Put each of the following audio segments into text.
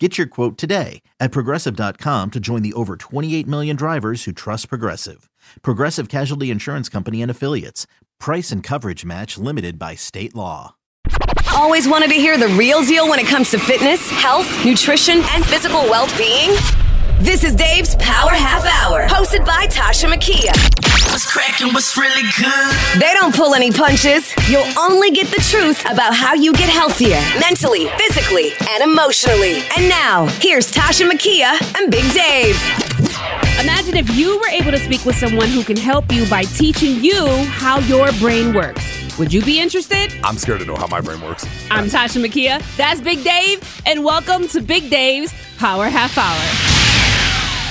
Get your quote today at progressive.com to join the over 28 million drivers who trust Progressive. Progressive Casualty Insurance Company and Affiliates. Price and coverage match limited by state law. Always wanted to hear the real deal when it comes to fitness, health, nutrition, and physical well being? This is Dave's Power Half Hour, hosted by Tasha Makia. What's cracking? What's really good? They don't pull any punches. You'll only get the truth about how you get healthier mentally, physically, and emotionally. And now, here's Tasha Makia and Big Dave. Imagine if you were able to speak with someone who can help you by teaching you how your brain works. Would you be interested? I'm scared to know how my brain works. I'm Tasha Makia. That's Big Dave, and welcome to Big Dave's Power Half Hour.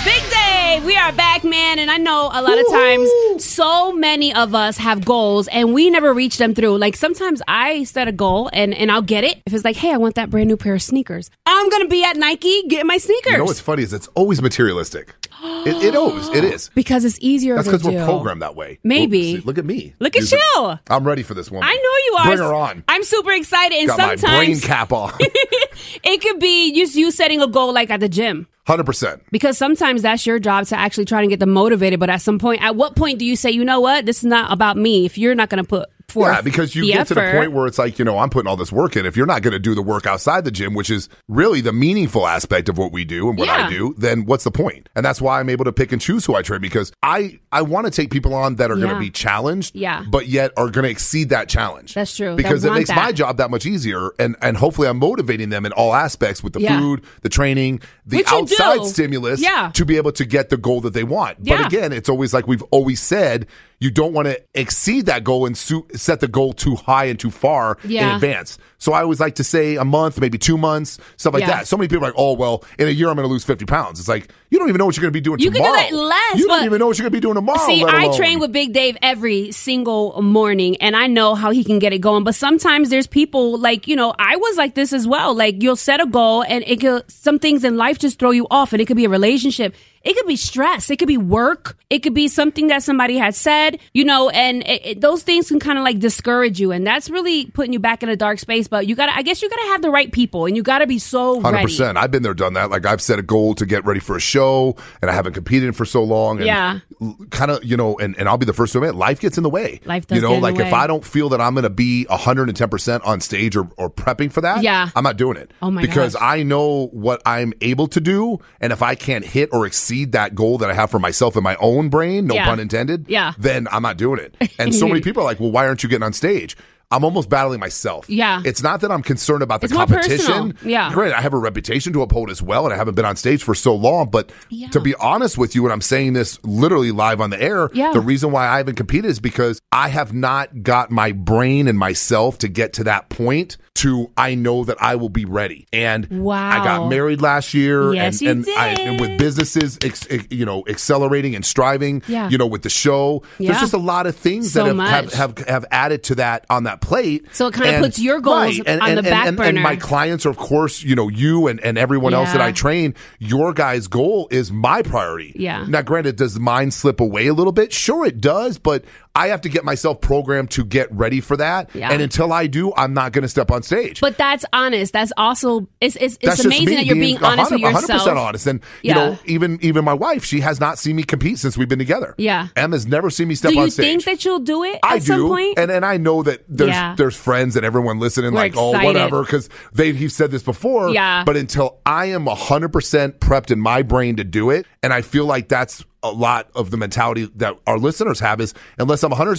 Big Dave! we are back, man. And I know a lot of times, so many of us have goals and we never reach them through. Like sometimes I set a goal and, and I'll get it. If it's like, hey, I want that brand new pair of sneakers, I'm going to be at Nike getting my sneakers. You know what's funny is it's always materialistic. it, it always it is. because it's easier That's because we're programmed that way. Maybe. Well, look at me. Look at Using- you. I'm ready for this woman. I know you are. Bring her on. I'm super excited. And Got my brain sometimes cap on. it could be just you setting a goal like at the gym. Hundred percent. Because sometimes that's your job to actually try and get them motivated. But at some point, at what point do you say, you know what, this is not about me? If you're not going to put forth Yeah, because you get to the point where it's like, you know, I'm putting all this work in. If you're not going to do the work outside the gym, which is really the meaningful aspect of what we do and what Yeah. I do, then what's the point? And that's why I'm able to pick and choose who I train because I I want to take people on that are going to be challenged, Yeah. but yet are going to exceed that challenge. That's true. Because it makes that. my job that much easier, and and hopefully I'm motivating them in all aspects with the Yeah. food, the training, the Which outside stimulus, Yeah. to be able to get the goal that they want. Yeah. But again, it's always like we've always said. You don't want to exceed that goal and su- set the goal too high and too far in advance. So I always like to say a month, maybe two months, stuff like Yeah. that. So many people are like, oh, well, in a year I'm going to lose 50 pounds. It's like, you don't even know what you're going to be doing You can do tomorrow. that less, You don't even know what you're going to be doing tomorrow. See, I train with Big Dave every single morning and I know how he can get it going. But sometimes there's people like, you know, I was like this as well. Like you'll set a goal and it could, some things in life just throw you off and it could be a relationship. It could be stress. It could be work. It could be something that somebody has said, you know, and it, it- those things can kind of like discourage you. And that's really putting you back in a dark space. But you gotta, I guess you gotta have the right people and you gotta be so Hundred ready. percent. I've been there, done that. Like I've set a goal to get ready for a show, and I haven't competed for so long. And Yeah. Kind of, you know, and, and I'll be the first to admit, life gets in the way. Life does You know, get in the like if. I don't feel that I'm going to be hundred and ten percent on stage or, or prepping for that, Yeah. I'm not doing it. Oh my Because gosh. I know what I'm able to do, and if I can't hit or exceed that goal that I have for myself in my own brain, no Yeah. pun intended, Yeah. then I'm not doing it. And so many people are like, well, why aren't you getting on stage? I'm almost battling myself. Yeah. It's not that I'm concerned about the It's competition. Yeah. Granted, I have a reputation to uphold as well, and I haven't been on stage for so long. But to be honest with you, and I'm saying this literally live on the air, Yeah. the reason why I haven't competed is because I have not got my brain and myself to get to that point to I know that I will be ready. And Wow. I got married last year, Yes, and, you and, I, and with businesses, ex, ex- you know, accelerating and striving, Yeah. you know, with the show, Yeah. there's just a lot of things So that have, have, have have added to that on that plate. So it kinda puts your goals and, on the back and- and my clients are, of course, you know, you and, and everyone else that I train. Your guy's goal is my priority. Yeah. Now, granted, does mine slip away a little bit? Sure, it does, but I have to get myself programmed to get ready for that. Yeah. And until I do, I'm not going to step on stage. But that's honest. That's also it's it's, it's amazing that you're being honest with 100% honest. And Yeah. you know, even even my wife, she has not seen me compete since we've been together. Yeah. Emma's never seen me step Do on you stage. think that you'll do it I at some do, point? and and I know that there's Yeah. there's friends and everyone listening, We're like oh whatever, because they he said this before. Yeah. But until I am hundred percent prepped in my brain to do it, and I feel like that's a lot of the mentality that our listeners have is unless I'm hundred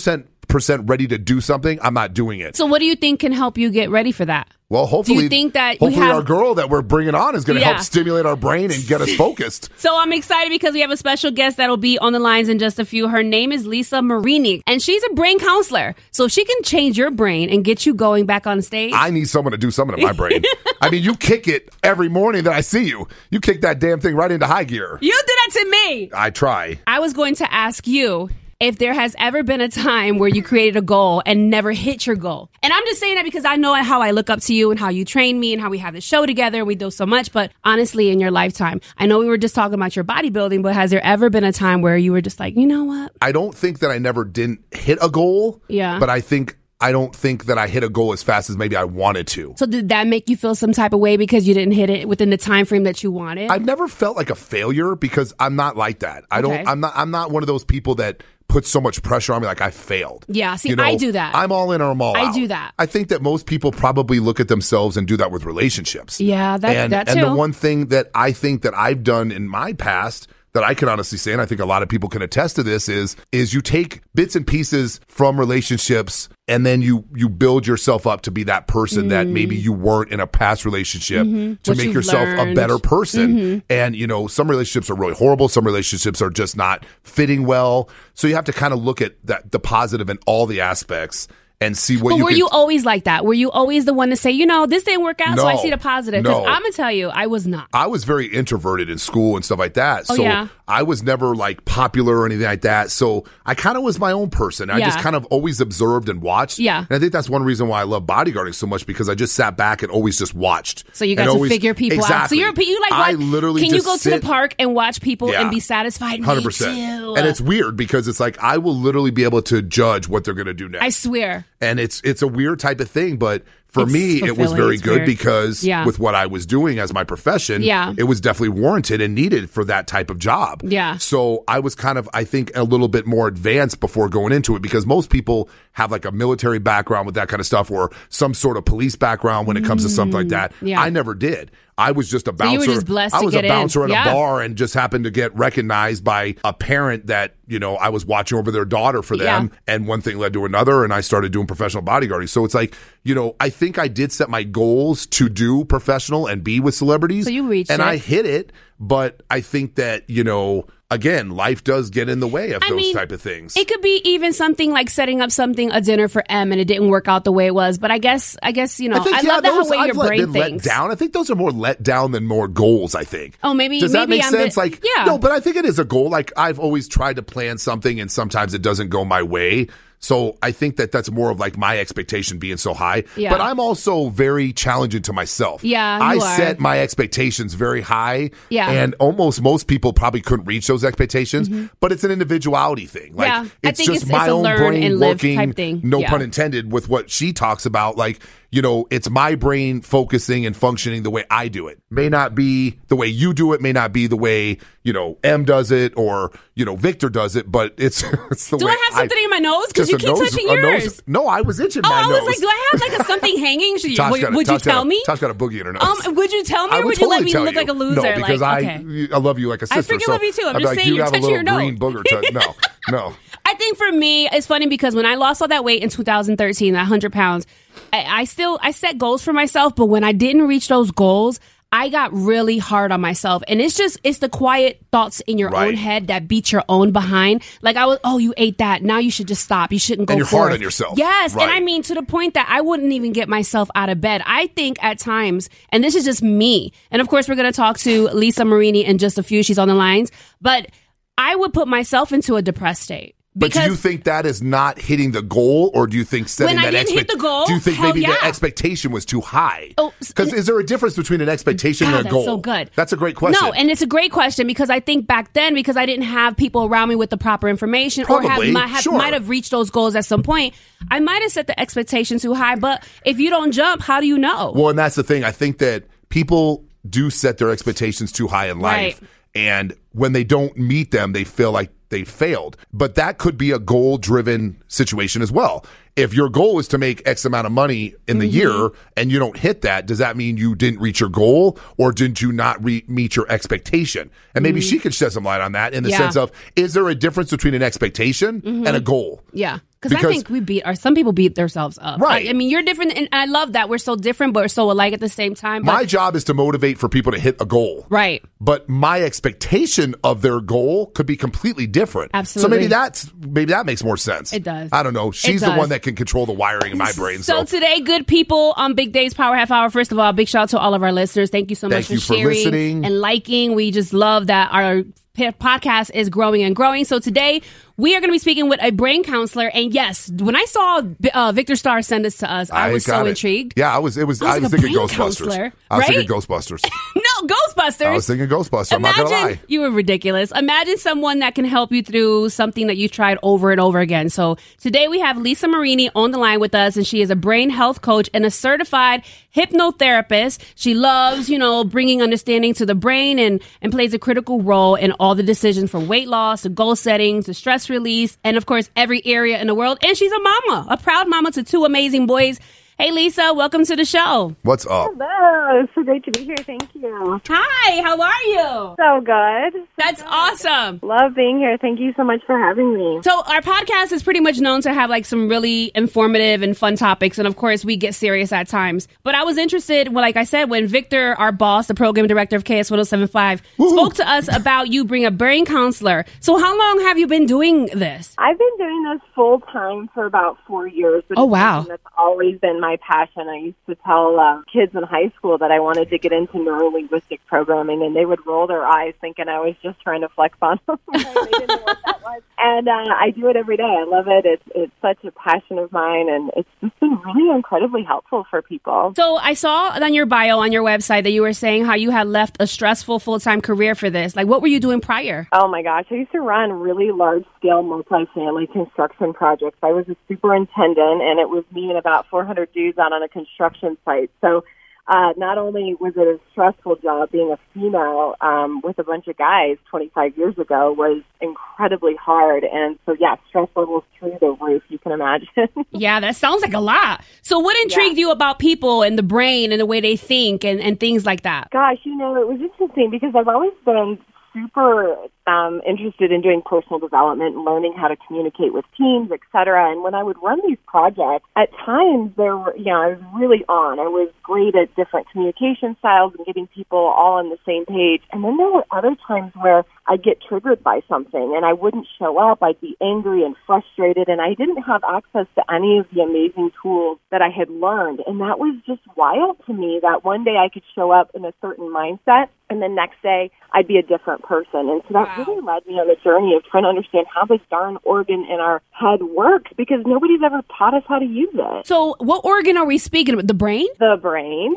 percent ready to do something, I'm not doing it. so what do you think can help you get ready for that? well, hopefully, think that hopefully have- our girl that we're bringing on is going to Yeah. help stimulate our brain and get us focused. So I'm excited because we have a special guest that'll be on the lines in just a few. Her name is Lisa Marini, and she's a brain counselor. So she can change your brain and get you going back on stage. I need someone to do something to my brain. I mean, you kick it every morning that I see you. You kick that damn thing right into high gear. you did that to me. I try. I was going to ask you if there has ever been a time where you created a goal and never hit your goal. And I'm just saying that because I know how I look up to you and how you train me and how we have the show together and we do so much. But honestly, in your lifetime, I know we were just talking about your bodybuilding, but has there ever been a time where you were just like, you know what? I don't think that I never didn't hit a goal. Yeah. But I think I don't think that I hit a goal as fast as maybe I wanted to. So did that make you feel some type of way because you didn't hit it within the time frame that you wanted? I've never felt like a failure because I'm not like that. I Okay. don't I'm not I'm not one of those people that puts so much pressure on me like I failed. Yeah, see, I do that. I'm all in or I'm all I out. do that. I think that most people probably look at themselves and do that with relationships. Yeah, that- and, that And the one thing that I think that I've done in my past that I can honestly say, and I think a lot of people can attest to this, is is you take bits and pieces from relationships and then you you build yourself up to be that person that maybe you weren't in a past relationship to Mm-hmm. What make yourself a better person. Mm-hmm. And you know, some relationships are really horrible, some relationships are just not fitting well. So you have to kind of look at that the positive in all the aspects and see what but you were you always like that? Were you always the one to say, you know, this didn't work out, so I see the positive? Because No. I'm gonna tell you, I was not. I was very introverted in school and stuff like that. Oh, so yeah? I was never like popular or anything like that. So I kind of was my own person. I just kind of always observed and watched. Yeah. And I think that's one reason why I love bodyguarding so much because I just sat back and always just watched. So you got to always- figure people out. So you're you like I literally Can you go to the park and watch people Yeah. and be satisfied? Hundred percent, and it's weird because it's like I will literally be able to judge what they're going to do next. I swear. And it's it's a weird type of thing but for It's me it was very good weird. because Yeah. with what i was doing as my profession Yeah. it was definitely warranted and needed for that type of job Yeah. so i was kind of i think a little bit more advanced before going into it because most people have like a military background with that kind of stuff or some sort of police background when it comes to something like that Mm. yeah. i never did I was just a bouncer. you were just blessed I was a in. bouncer at Yeah. a bar and just happened to get recognized by a parent that, you know, I was watching over their daughter for them. Yeah. And one thing led to another, and I started doing professional bodyguarding. So it's like, you know, I think I did set my goals to do professional and be with celebrities. So you reached And it. I hit it, but I think that, you know, again, life does get in the way of I those mean, type of things. It could be even something like setting up something a dinner for M and it didn't work out the way it was. But I guess I guess you know I, think, yeah, love the those way I've your let, brain been let thinks. down. I think those are more let down than more goals. I think. Oh, maybe- does that maybe make I'm sense? bit- like, yeah. no, but I think it is a goal. Like I've always tried to plan something, and sometimes it doesn't go my way. So I think that that's more of like my expectation being so high. Yeah. But I'm also very challenging to myself. Yeah, I are. set my expectations very high. Yeah. and almost most people probably couldn't reach those expectations. But it's an individuality thing. Like Mm-hmm. Yeah, I it's think just it's- my it's own learn brain and live working. type thing. No Yeah. pun intended with what she talks about. Like you know, it's my brain focusing and functioning the way I do it. May not be the way you do it, may not be the way, you know, M does it or, you know, Victor does it, but it's it's the Do way I have something in my nose? Because you keep nose- touching a nose- yours. no, I was itching Oh, my I nose. was like, do I have like a something hanging? Should you, Tosh would a- would you tell a- me? Tosh got a boogie in her nose. Um, would you tell me, I or would would you let me look you. like a loser? No, because like, I okay. I love you like a sister. I freaking so love you too. I'm just like, saying you you're have a touching your green nose. booger. To, no, no. I think for me, it's funny because when I lost all that weight in 2013, that 100 pounds, I, I still I set goals for myself, but when I didn't reach those goals, I got really hard on myself. And it's just it's the quiet thoughts in your Right. own head that beat your own behind. Like I was, oh, you ate that. Now you should just stop. You shouldn't go. And you're hard on yourself. Yes, and I mean to the point that I wouldn't even get myself out of bed. I think at times, and this is just me. And of course, we're going to talk to Lisa Marini in just a few. She's on the lines, but I would put myself into a depressed state. But do you think that is not hitting the goal, or do you think setting When that goal, Do you think maybe the expectation was too high? Oh, Because is there a difference between an expectation God, and a that's goal? so good. That's a great question. No, and it's a great question because I think back then, because I didn't have people around me with the proper information, or Probably, have, might have sure. might have reached those goals at some point, I might have set the expectation too high. But if you don't jump, how do you know? Well, and that's the thing. I think that people do set their expectations too high in life. Right. And when they don't meet them, they feel like they failed. But that could be a goal driven situation as well. If your goal is to make X amount of money in the Mm-hmm. year and you don't hit that, does that mean you didn't reach your goal or didn't you not re- meet your expectation? And maybe she could shed some light on that in the Mm-hmm. Yeah. sense of is there a difference between an expectation and a goal? Yeah. Because I think we beat, or some people beat themselves up. Right. I, I mean, you're different, and I love that we're so different, but we're so alike at the same time. But, My job is to motivate for people to hit a goal. right. but my expectation of their goal could be completely different. Absolutely. So maybe that's maybe that makes more sense. It does. I don't know. She's the one that can control the wiring in my brain. So So, today, good people on Big Dave's Power Half Hour. First of all, big shout out to all of our listeners. Thank you so Thank much you for for sharing listening. and liking. We just love that our podcast is growing and growing. So today we are going to be speaking with a brain counselor. And yes, when I saw uh, Victor Starr send this to us, I, was so it. intrigued. Yeah, I was. It was. I was I was, thinking Ghostbusters. counselor, I was right? thinking Ghostbusters. no, Ghostbusters. I was thinking Ghostbusters. I'm not gonna Imagine lie. you were ridiculous. Imagine someone that can help you through something that you tried over and over again. So today we have Lisa Marini on the line with us, and she is a brain health coach and a certified hypnotherapist. She loves, you know, bringing understanding to the brain and and plays a critical role in all the decisions from weight loss to goal setting to stress release, and of course every area in the world. And she's a mama, a proud mama to two amazing boys. Hey Lisa, welcome to the show. What's up? Hello, it's so great to be here. Thank you. Hi, how are you? So good. That's awesome. Love being here. Thank you so much for having me. So our podcast is pretty much known to have like some really informative and fun topics, and of course we get serious at times. But I was interested, well, like I said, when Victor, our boss, the program director of KS 1075, spoke to us about you being a brain counselor. So how long have you been doing this? I've been doing this full time for about four years. Oh, wow. That's always been my passion. I used to tell uh, kids in high school that I wanted to get into neurolinguistic programming, and they would roll their eyes thinking I was just trying to flex on them. they didn't know what that was. And uh, I do it every day. I love it. It's it's such a passion of mine, and it's just been really incredibly helpful for people. So I saw on your bio on your website that you were saying how you had left a stressful full time career for this. Like, what were you doing prior? Oh my gosh, I used to run really large scale multifamily construction projects. I was a superintendent and it was me and about 400 dudes out on a construction site. So uh, not only was it a stressful job being a female um, with a bunch of guys 25 years ago was incredibly hard. And so, yeah, stress levels through the roof, you can imagine. Yeah, that sounds like a lot. So what intrigued you about people and the brain and the way they think and, and things like that? Gosh, you know, it was interesting because I've always been super um, interested in doing personal development and learning how to communicate with teams, et cetera. And when I would run these projects, at times there were, you know, I was really on. I was great at different communication styles and getting people all on the same page. And then there were other times where I'd get triggered by something and I wouldn't show up. I'd be angry and frustrated and I didn't have access to any of the amazing tools that I had learned. And that was just wild to me that one day I could show up in a certain mindset and the next day I'd be a different person. And so that really led me on a journey of trying to understand how this darn organ in our head works because nobody's ever taught us how to use it. So what organ are we speaking about? The brain? The brain.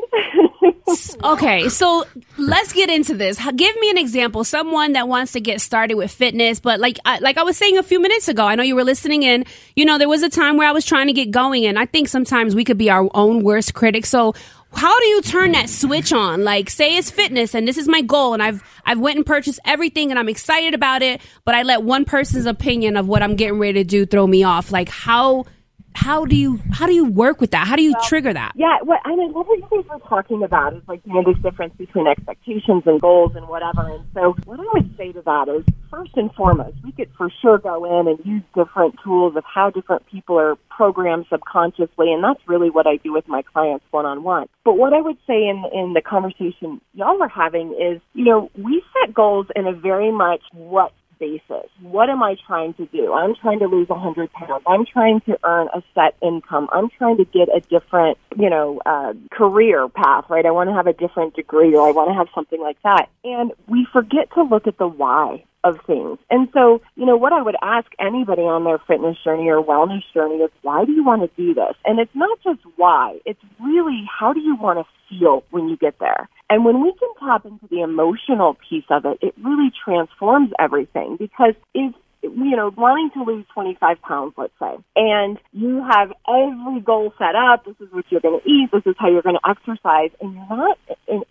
Okay, so let's get into this. Give me an example. Someone that wants to get started with fitness, but like I, like I was saying a few minutes ago, I know you were listening in. You know, there was a time where I was trying to get going, and I think sometimes we could be our own worst critic. So how do you turn that switch on? Like, say it's fitness, and this is my goal, and I've I've went and purchased everything, and I'm excited about it, but I let one person's opinion of what I'm getting ready to do throw me off. Like how how do you how do you work with that? How do you trigger that? Yeah, what I love what you guys were talking about is like you know this difference between expectations and goals and whatever. And so what I would say to that is first and foremost, we could for sure go in and use different tools of how different people are programmed subconsciously, and that's really what I do with my clients one on one. But what I would say in in the conversation y'all are having is, you know, we set goals in a very much what basis. What am I trying to do? I'm trying to lose 100 pounds. I'm trying to earn a set income. I'm trying to get a different, you know, uh, career path, right? I want to have a different degree or I want to have something like that. And we forget to look at the why. Of things. And so, you know, what I would ask anybody on their fitness journey or wellness journey is why do you want to do this? And it's not just why, it's really how do you want to feel when you get there? And when we can tap into the emotional piece of it, it really transforms everything because if you know, wanting to lose 25 pounds, let's say, and you have every goal set up. This is what you're going to eat. This is how you're going to exercise. And you're not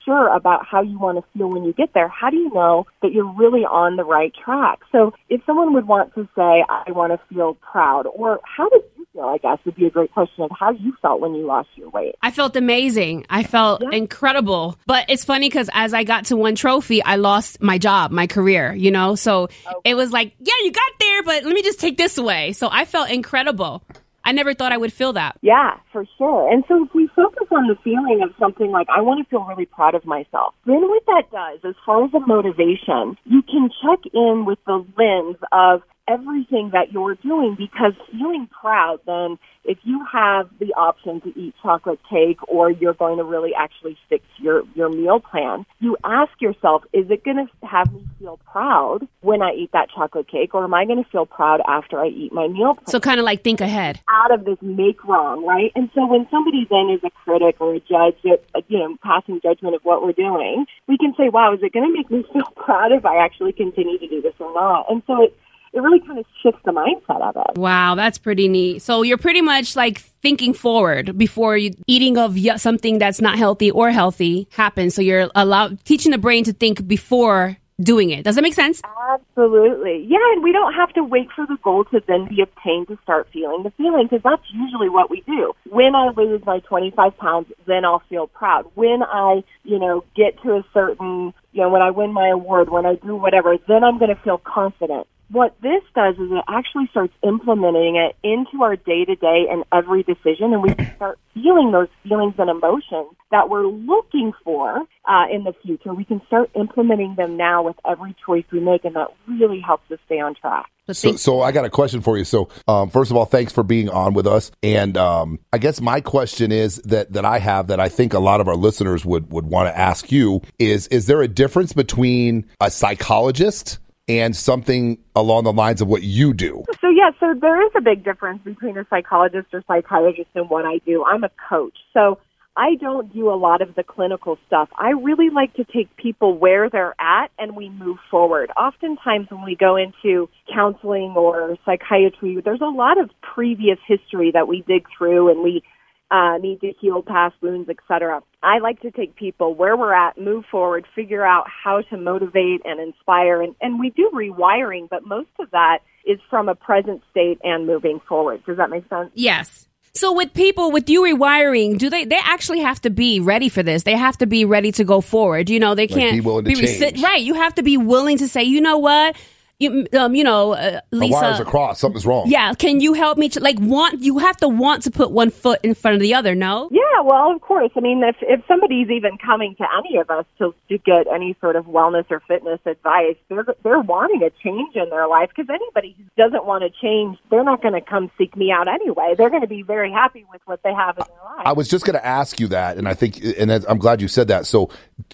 sure about how you want to feel when you get there. How do you know that you're really on the right track? So if someone would want to say, I want to feel proud, or how did you feel, I guess would be a great question of how you felt when you lost your weight. I felt amazing. I felt yeah. incredible. But it's funny because as I got to one trophy, I lost my job, my career, you know? So okay. it was like, yeah, you got there, but let me just take this away. So I felt incredible. I never thought I would feel that. Yeah, for sure. And so if we focus on the feeling of something like, I want to feel really proud of myself, then what that does, as far as a motivation, you can check in with the lens of, everything that you're doing because feeling proud then if you have the option to eat chocolate cake or you're going to really actually to your, your meal plan, you ask yourself, is it going to have me feel proud when I eat that chocolate cake or am I going to feel proud after I eat my meal plan? So kind of like think ahead. Out of this make wrong, right? And so when somebody then is a critic or a judge, that, you know, passing judgment of what we're doing, we can say, wow, is it going to make me feel proud if I actually continue to do this or not? And so it, it really kind of shifts the mindset of it. Wow, that's pretty neat. So you're pretty much like thinking forward before you eating of something that's not healthy or healthy happens. So you're allowed teaching the brain to think before doing it. Does that make sense? Absolutely. Yeah, and we don't have to wait for the goal to then be obtained to start feeling the feeling because that's usually what we do. When I lose my 25 pounds, then I'll feel proud. When I, you know, get to a certain, you know, when I win my award, when I do whatever, then I'm going to feel confident what this does is it actually starts implementing it into our day to day and every decision, and we can start feeling those feelings and emotions that we're looking for uh, in the future. We can start implementing them now with every choice we make, and that really helps us stay on track. So, so I got a question for you. So, um, first of all, thanks for being on with us. And um, I guess my question is that that I have that I think a lot of our listeners would would want to ask you is: Is there a difference between a psychologist and something along the lines of what you do? So, yeah, so there is a big difference between a psychologist or psychiatrist and what I do. I'm a coach. So, I don't do a lot of the clinical stuff. I really like to take people where they're at and we move forward. Oftentimes when we go into counseling or psychiatry, there's a lot of previous history that we dig through and we uh, need to heal past wounds, etc. I like to take people where we're at, move forward, figure out how to motivate and inspire, and, and we do rewiring, but most of that is from a present state and moving forward. Does that make sense? Yes. So with people with you rewiring, do they they actually have to be ready for this? They have to be ready to go forward. You know, they can't like be willing to be change. right. You have to be willing to say, you know what? You, um, you know, uh, Lisa. The wires are crossed. Something's wrong. Yeah. Can you help me? To, like, want you have to want to put one foot in front of the other. No. Yeah. Well, of course. I mean, if if somebody's even coming to any of us to to get any sort of wellness or fitness advice, they're they're wanting a change in their life. Because anybody who doesn't want to change, they're not going to come seek me out anyway. They're going to be very happy with what they have in their life. I was just going to ask you that, and I think, and I'm glad you said that. So,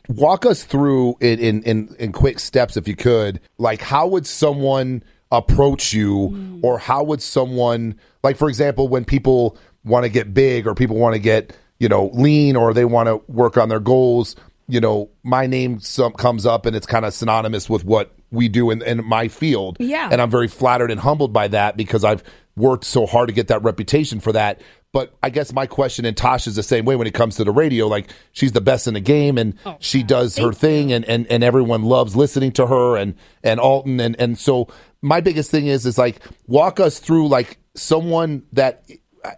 walk us through it in in in quick steps, if you could. Like, how would someone approach you mm. or how would someone like for example when people want to get big or people want to get you know lean or they want to work on their goals you know my name some, comes up and it's kind of synonymous with what we do in, in my field yeah and i'm very flattered and humbled by that because i've worked so hard to get that reputation for that but I guess my question and Tasha's the same way when it comes to the radio. Like she's the best in the game and oh, she does her thing and, and, and everyone loves listening to her and, and Alton. And, and so my biggest thing is is like walk us through like someone that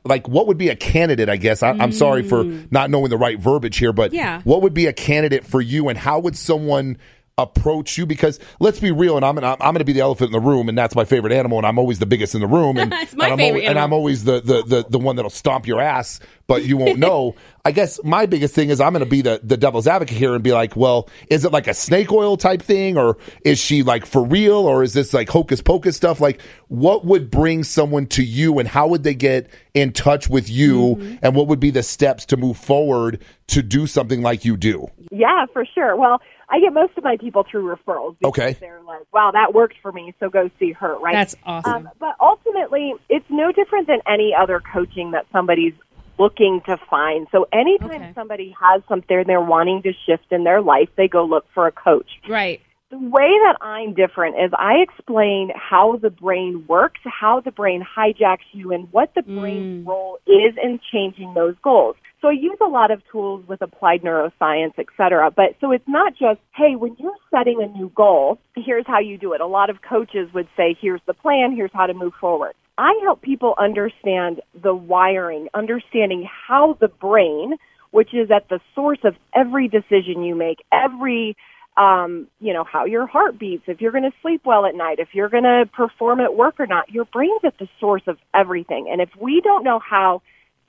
like what would be a candidate i guess I, am sorry for mm. not knowing the right verbiage here but yeah. what would be a candidate for you and how would someone approach you because let's be real and I'm I'm, I'm going to be the elephant in the room and that's my favorite animal and I'm always the biggest in the room and, it's my and, I'm favorite always, and I'm always the, the, the, the one that'll stomp your ass but you won't know. I guess my biggest thing is I'm going to be the, the devil's advocate here and be like, well, is it like a snake oil type thing or is she like for real or is this like hocus pocus stuff? Like what would bring someone to you and how would they get in touch with you mm-hmm. and what would be the steps to move forward to do something like you do? Yeah, for sure. Well, I get most of my people through referrals. Because Okay. They're like, wow, that worked for me, so go see her, right? That's awesome. Um, but ultimately, it's no different than any other coaching that somebody's looking to find. So anytime Okay. somebody has something they're wanting to shift in their life, they go look for a coach. right. The way that I'm different is I explain how the brain works, how the brain hijacks you, and what the brain's role is in changing those goals. So I use a lot of tools with applied neuroscience, et cetera. But so it's not just, hey, when you're setting a new goal, here's how you do it. A lot of coaches would say, here's the plan, here's how to move forward. I help people understand the wiring, understanding how the brain, which is at the source of every decision you make, every um, you know, how your heart beats, if you're going to sleep well at night, if you're going to perform at work or not. Your brain's at the source of everything. And if we don't know how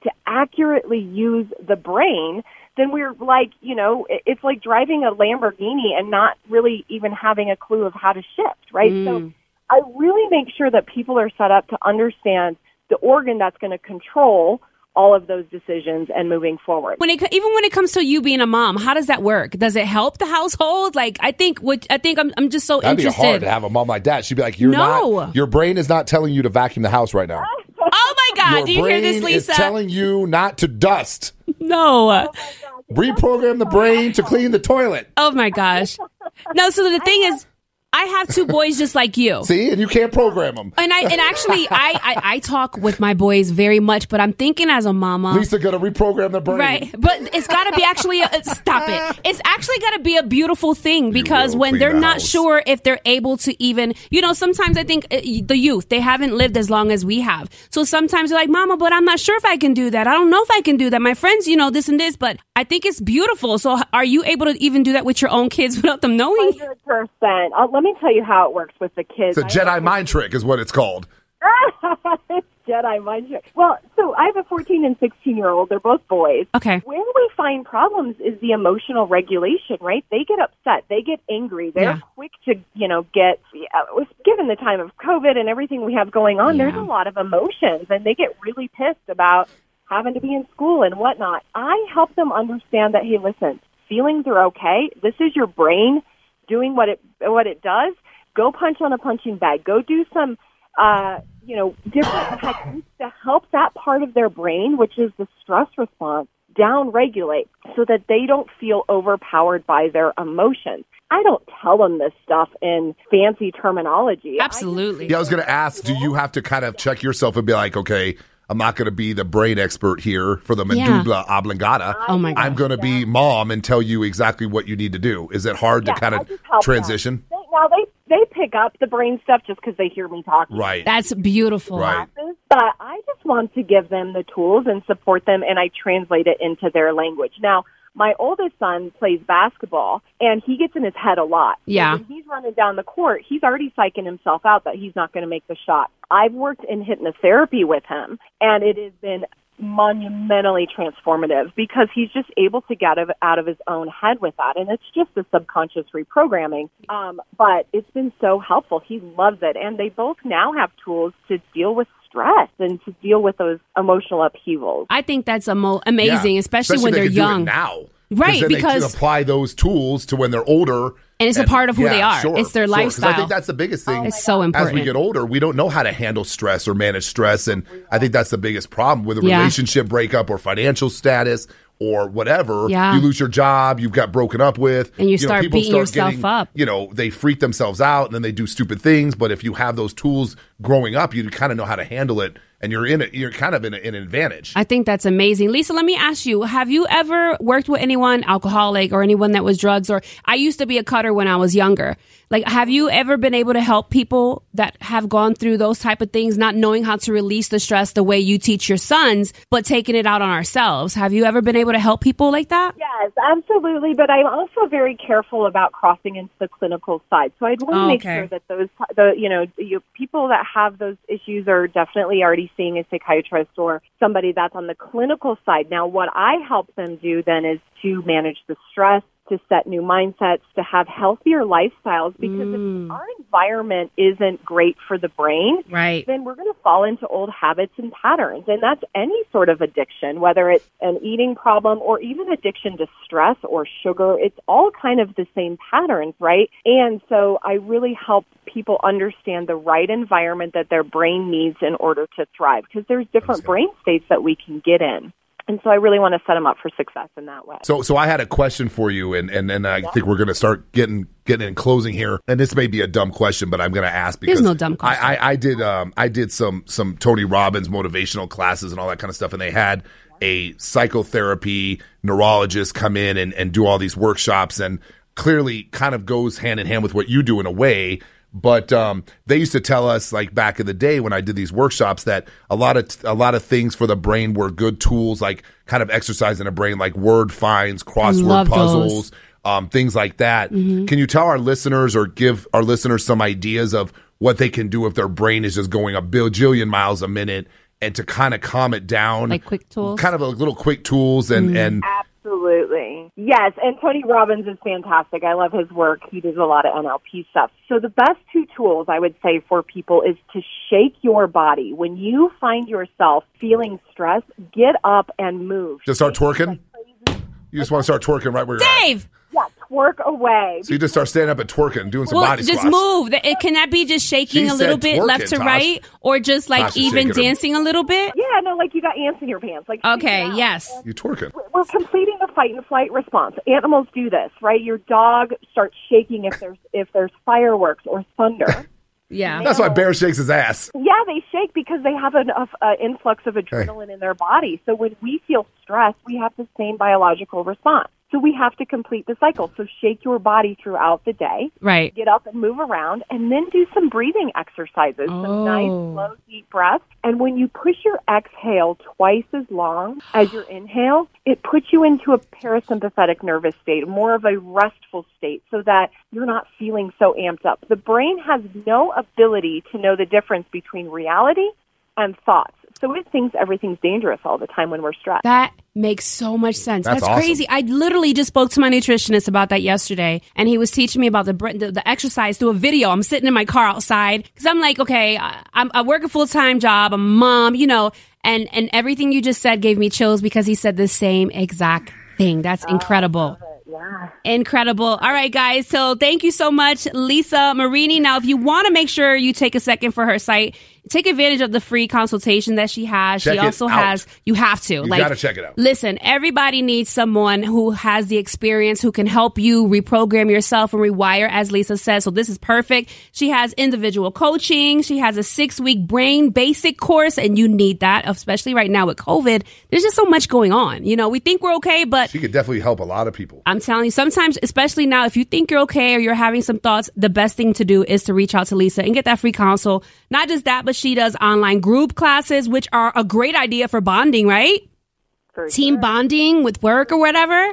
to accurately use the brain, then we're like, you know, it's like driving a Lamborghini and not really even having a clue of how to shift, right? So mm. I really make sure that people are set up to understand the organ that's going to control all of those decisions and moving forward. When it even when it comes to you being a mom, how does that work? Does it help the household? Like I think what I think I'm I'm just so That'd be interested. hard to have a mom like that. She'd be like, "You're No. not. Your brain is not telling you to vacuum the house right now. Oh my god, Your do you hear brain this, is Lisa? telling you not to dust. no. Reprogram the brain to clean the toilet. Oh my gosh. No, so the thing is I have two boys just like you. See, and you can't program them. And I and actually I, I I talk with my boys very much, but I'm thinking as a mama. Lisa gonna reprogram the brain. Right, but it's got to be actually a, stop it. It's actually got to be a beautiful thing because when they're the not house. sure if they're able to even, you know, sometimes I think uh, the youth they haven't lived as long as we have. So sometimes they're like, "Mama, but I'm not sure if I can do that. I don't know if I can do that. My friends, you know, this and this, but I think it's beautiful." So are you able to even do that with your own kids without them knowing? Hundred percent. Let me tell you how it works with the kids. It's a Jedi mind trick, is what it's called. It's Jedi mind trick. Well, so I have a 14 and 16 year old. They're both boys. Okay. Where we find problems is the emotional regulation, right? They get upset. They get angry. They're Yeah. quick to, you know, get, uh, given the time of COVID and everything we have going on, there's a lot of emotions and they get really pissed about having to be in school and whatnot. I help them understand that, hey, listen, feelings are okay. This is your brain doing what it, what it does. Go punch on a punching bag. Go do some, uh, you know, different techniques to help that part of their brain, which is the stress response, down regulate so that they don't feel overpowered by their emotions. I don't tell them this stuff in fancy terminology. I just- Absolutely. Yeah, I was gonna ask, do you have to kind of check yourself and be like, okay, I'm not gonna be the brain expert here for the Yeah. oblongata. Oh my god! I'm gonna be mom and tell you exactly what you need to do. Is it hard Yeah, to kind of transition? They, now they they pick up the brain stuff just because they hear me talking. Right. That's beautiful. Right. But I just want to give them the tools and support them, and I translate it into their language. Now, my oldest son plays basketball, and he gets in his head a lot. So Yeah. when he's running down the court, he's already psyching himself out that he's not going to make the shot. I've worked in hypnotherapy with him, and it has been monumentally transformative because he's just able to get of- out of his own head with that. And it's just the subconscious reprogramming. Um, but it's been so helpful. He loves it. And they both now have tools to deal with stress and to deal with those emotional upheavals. I think that's amo- amazing, Yeah. especially, when they they're can do it young. now. Right, then they can because- apply those tools to when they're older. And it's a part of who they are. sure, It's their lifestyle. I think that's the biggest thing. It's so important. As we get older, we don't know how to handle stress or manage stress. And I think that's the biggest problem with a Yeah. relationship breakup or financial status or whatever. Yeah. You lose your job, you've got broken up with. And you know, start people beating yourself getting- up. You know, they freak themselves out and then they do stupid things. But if you have those tools growing up, you kind of know how to handle it and you're in it. You're kind of in, a, in an advantage. I think that's amazing. Lisa, let me ask you, have you ever worked with anyone alcoholic or anyone that was drugs or I used to be a cutter when I was younger. Like have you ever been able to help people that have gone through those type of things not knowing how to release the stress the way you teach your sons but taking it out on ourselves? Have you ever been able to help people like that? Yes, absolutely. But I'm also very careful about crossing into the clinical side. So I'd want to oh, make Okay. sure that those, the you know, you, people that have those issues are definitely already seeing a psychiatrist or somebody that's on the clinical side. Now, what I help them do then is to manage the stress, to set new mindsets, to have healthier lifestyles because Mm. if our environment isn't great for the brain, Right. then we're going to fall into old habits and patterns. And that's any sort of addiction, whether it's an eating problem or even addiction to stress or sugar. It's all kind of the same patterns, right? And so I really help people understand the right environment that their brain needs in order to thrive because there's different brain states that we can get in. And so I really want to set them up for success in that way. So, so I had a question for you, and and, and I think we're going to start getting getting in closing here. And this may be a dumb question, but I'm going to ask because There's no dumb question. I, I, I did um I did some some Tony Robbins motivational classes and all that kind of stuff, and they had a psychotherapy neurologist come in and, and do all these workshops, and clearly kind of goes hand in hand with what you do in a way. But um, they used to tell us, like back in the day when I did these workshops, that a lot of a lot of things for the brain were good tools, like kind of exercising the brain, like word finds, crossword puzzles, um, things like that. Mm-hmm. Can you tell our listeners or give our listeners some ideas of what they can do if their brain is just going a bajillion miles a minute, and to kind of calm it down, Like quick tools? kind of a little quick tools, and and Absolutely. Yes, and Tony Robbins is fantastic. I love his work. He does a lot of NLP stuff. So the best two tools I would say for people is to shake your body. When you find yourself feeling stressed, get up and move. just start twerking. You just want to start twerking right where you're at. Dave. Yeah, twerk away. So you just start standing up and twerking, doing some Well, body just squats. move. It can that be just shaking She a little bit twerking, left to Tosh. right, or just like Tosh even shaking her- dancing a little bit? Yeah, no, like you got ants in your pants. Like Okay. shake it out. Yes. You twerking. We're completing the fight and flight response. Animals do this, right? Your dog starts shaking if there's if there's fireworks or thunder. Yeah. That's why Bear shakes his ass. Yeah, they shake because they have an uh, influx of adrenaline in their body. So when we feel stress, we have the same biological response. So we have to complete the cycle. So shake your body throughout the day. Right. Get up and move around, and then do some breathing exercises, some nice, Oh. slow, deep breaths. And when you push your exhale twice as long as your inhale, it puts you into a parasympathetic nervous state, more of a restful state, so that you're not feeling so amped up. The brain has no ability to know the difference between reality and thoughts. So it thinks everything's dangerous all the time when we're stressed. That makes so much sense. That's That's, awesome. crazy. I literally just spoke to my nutritionist about that yesterday, and he was teaching me about the the, the exercise through a video. I'm sitting in my car outside because I'm like, okay, I, I'm, I work a full time job. I'm a mom, you know, and and everything you just said gave me chills because he said the same exact thing. That's oh, incredible. Yeah. Incredible. All right, guys. So thank you so much, Lisa Marini. Now, if you want to make sure you take a second for her site, take advantage of the free consultation that she has. Check she also out. has, you have to. You gotta check it out. Listen, everybody needs someone who has the experience who can help you reprogram yourself and rewire, as Lisa says. So this is perfect. She has individual coaching. She has a six week brain basic course, and you need that, especially right now with COVID. There's just so much going on. You know, we think we're okay, but She could definitely help a lot of people. I'm telling you, sometimes, especially now, if you think you're okay or you're having some thoughts, the best thing to do is to reach out to Lisa and get that free consult. Not just that, but she does online group classes, which are a great idea for bonding, right? For Team sure. bonding with work or whatever.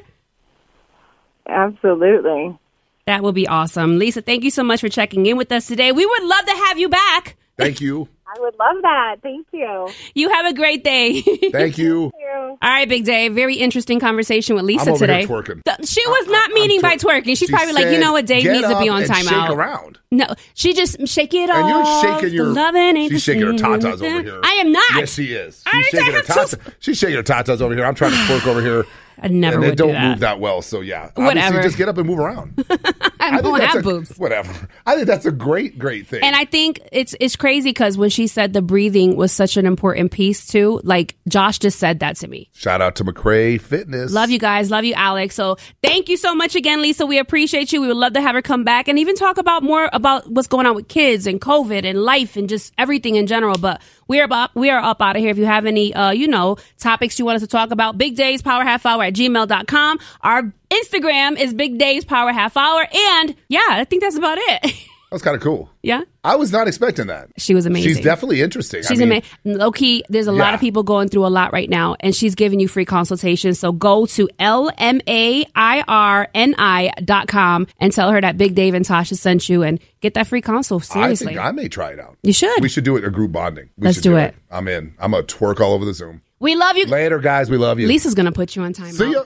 Absolutely. That will be awesome. Lisa, thank you so much for checking in with us today. We would love to have you back. Thank you. I would love that. Thank you. You have a great day. Thank you. All right, Big Dave. Very interesting conversation with Lisa I'm over today. here twerking. Th- She was not meaning by twer- twerking. She's She probably like, you know what, Dave needs to be on and timeout. Shake around. No, she just shake it And you're shaking your. Loving ain't she's shaking her tatas over here. I am not. Yes, she is. I She's didn't shaking her have to- tatas. She's shaking her tatas over here. I'm trying to twerk over here. I never and they would don't do that. move that well. So yeah, Whatever. Obviously, just get up and move around. I don't have a- boobs. Whatever. I think that's a great, great thing. And I think it's it's crazy because when she said the breathing was such an important piece too, like Josh just said that to me. Shout out to McRae Fitness. Love you guys, love you, Alex. So thank you so much again, Lisa. We appreciate you. We would love to have her come back and even talk about more about what's going on with kids and COVID and life and just everything in general. But we are about we are up out of here. If you have any uh, you know, topics you want us to talk about, Big Daves Power Half Hour at gmail.com. Our Instagram is Big Daves Power Half Hour. And yeah, I think that's about it. That's kind of cool. yeah. I was not expecting that. She was amazing. She's definitely interesting. She's I mean, amazing. Low key, there's a lot of people going through a lot right now, and she's giving you free consultations. So go to L M A I R N I dot com and tell her that Big Dave and Tasha sent you and get that free consult. I Seriously. think I may try it out. You should. We should do it a group bonding. We Let's should do it. I'm in. I'm gonna twerk all over the Zoom. we love you. Later, guys. We love you. Lisa's going to put you on time. See ya.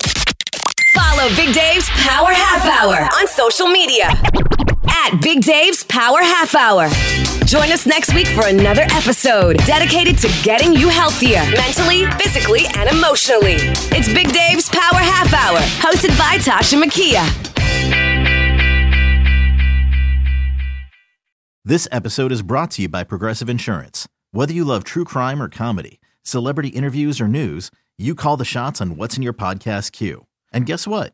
Follow Follow Big Dave's Power Half Hour on social media at Big Dave's Power Half Hour. Join us next week for another episode dedicated to getting you healthier mentally, physically, and emotionally. It's Big Dave's Power Half Hour, hosted by Tasha Makia. This episode is brought to you by Progressive Insurance. Whether you love true crime or comedy, celebrity interviews or news, you call the shots on what's in your podcast queue. And guess what?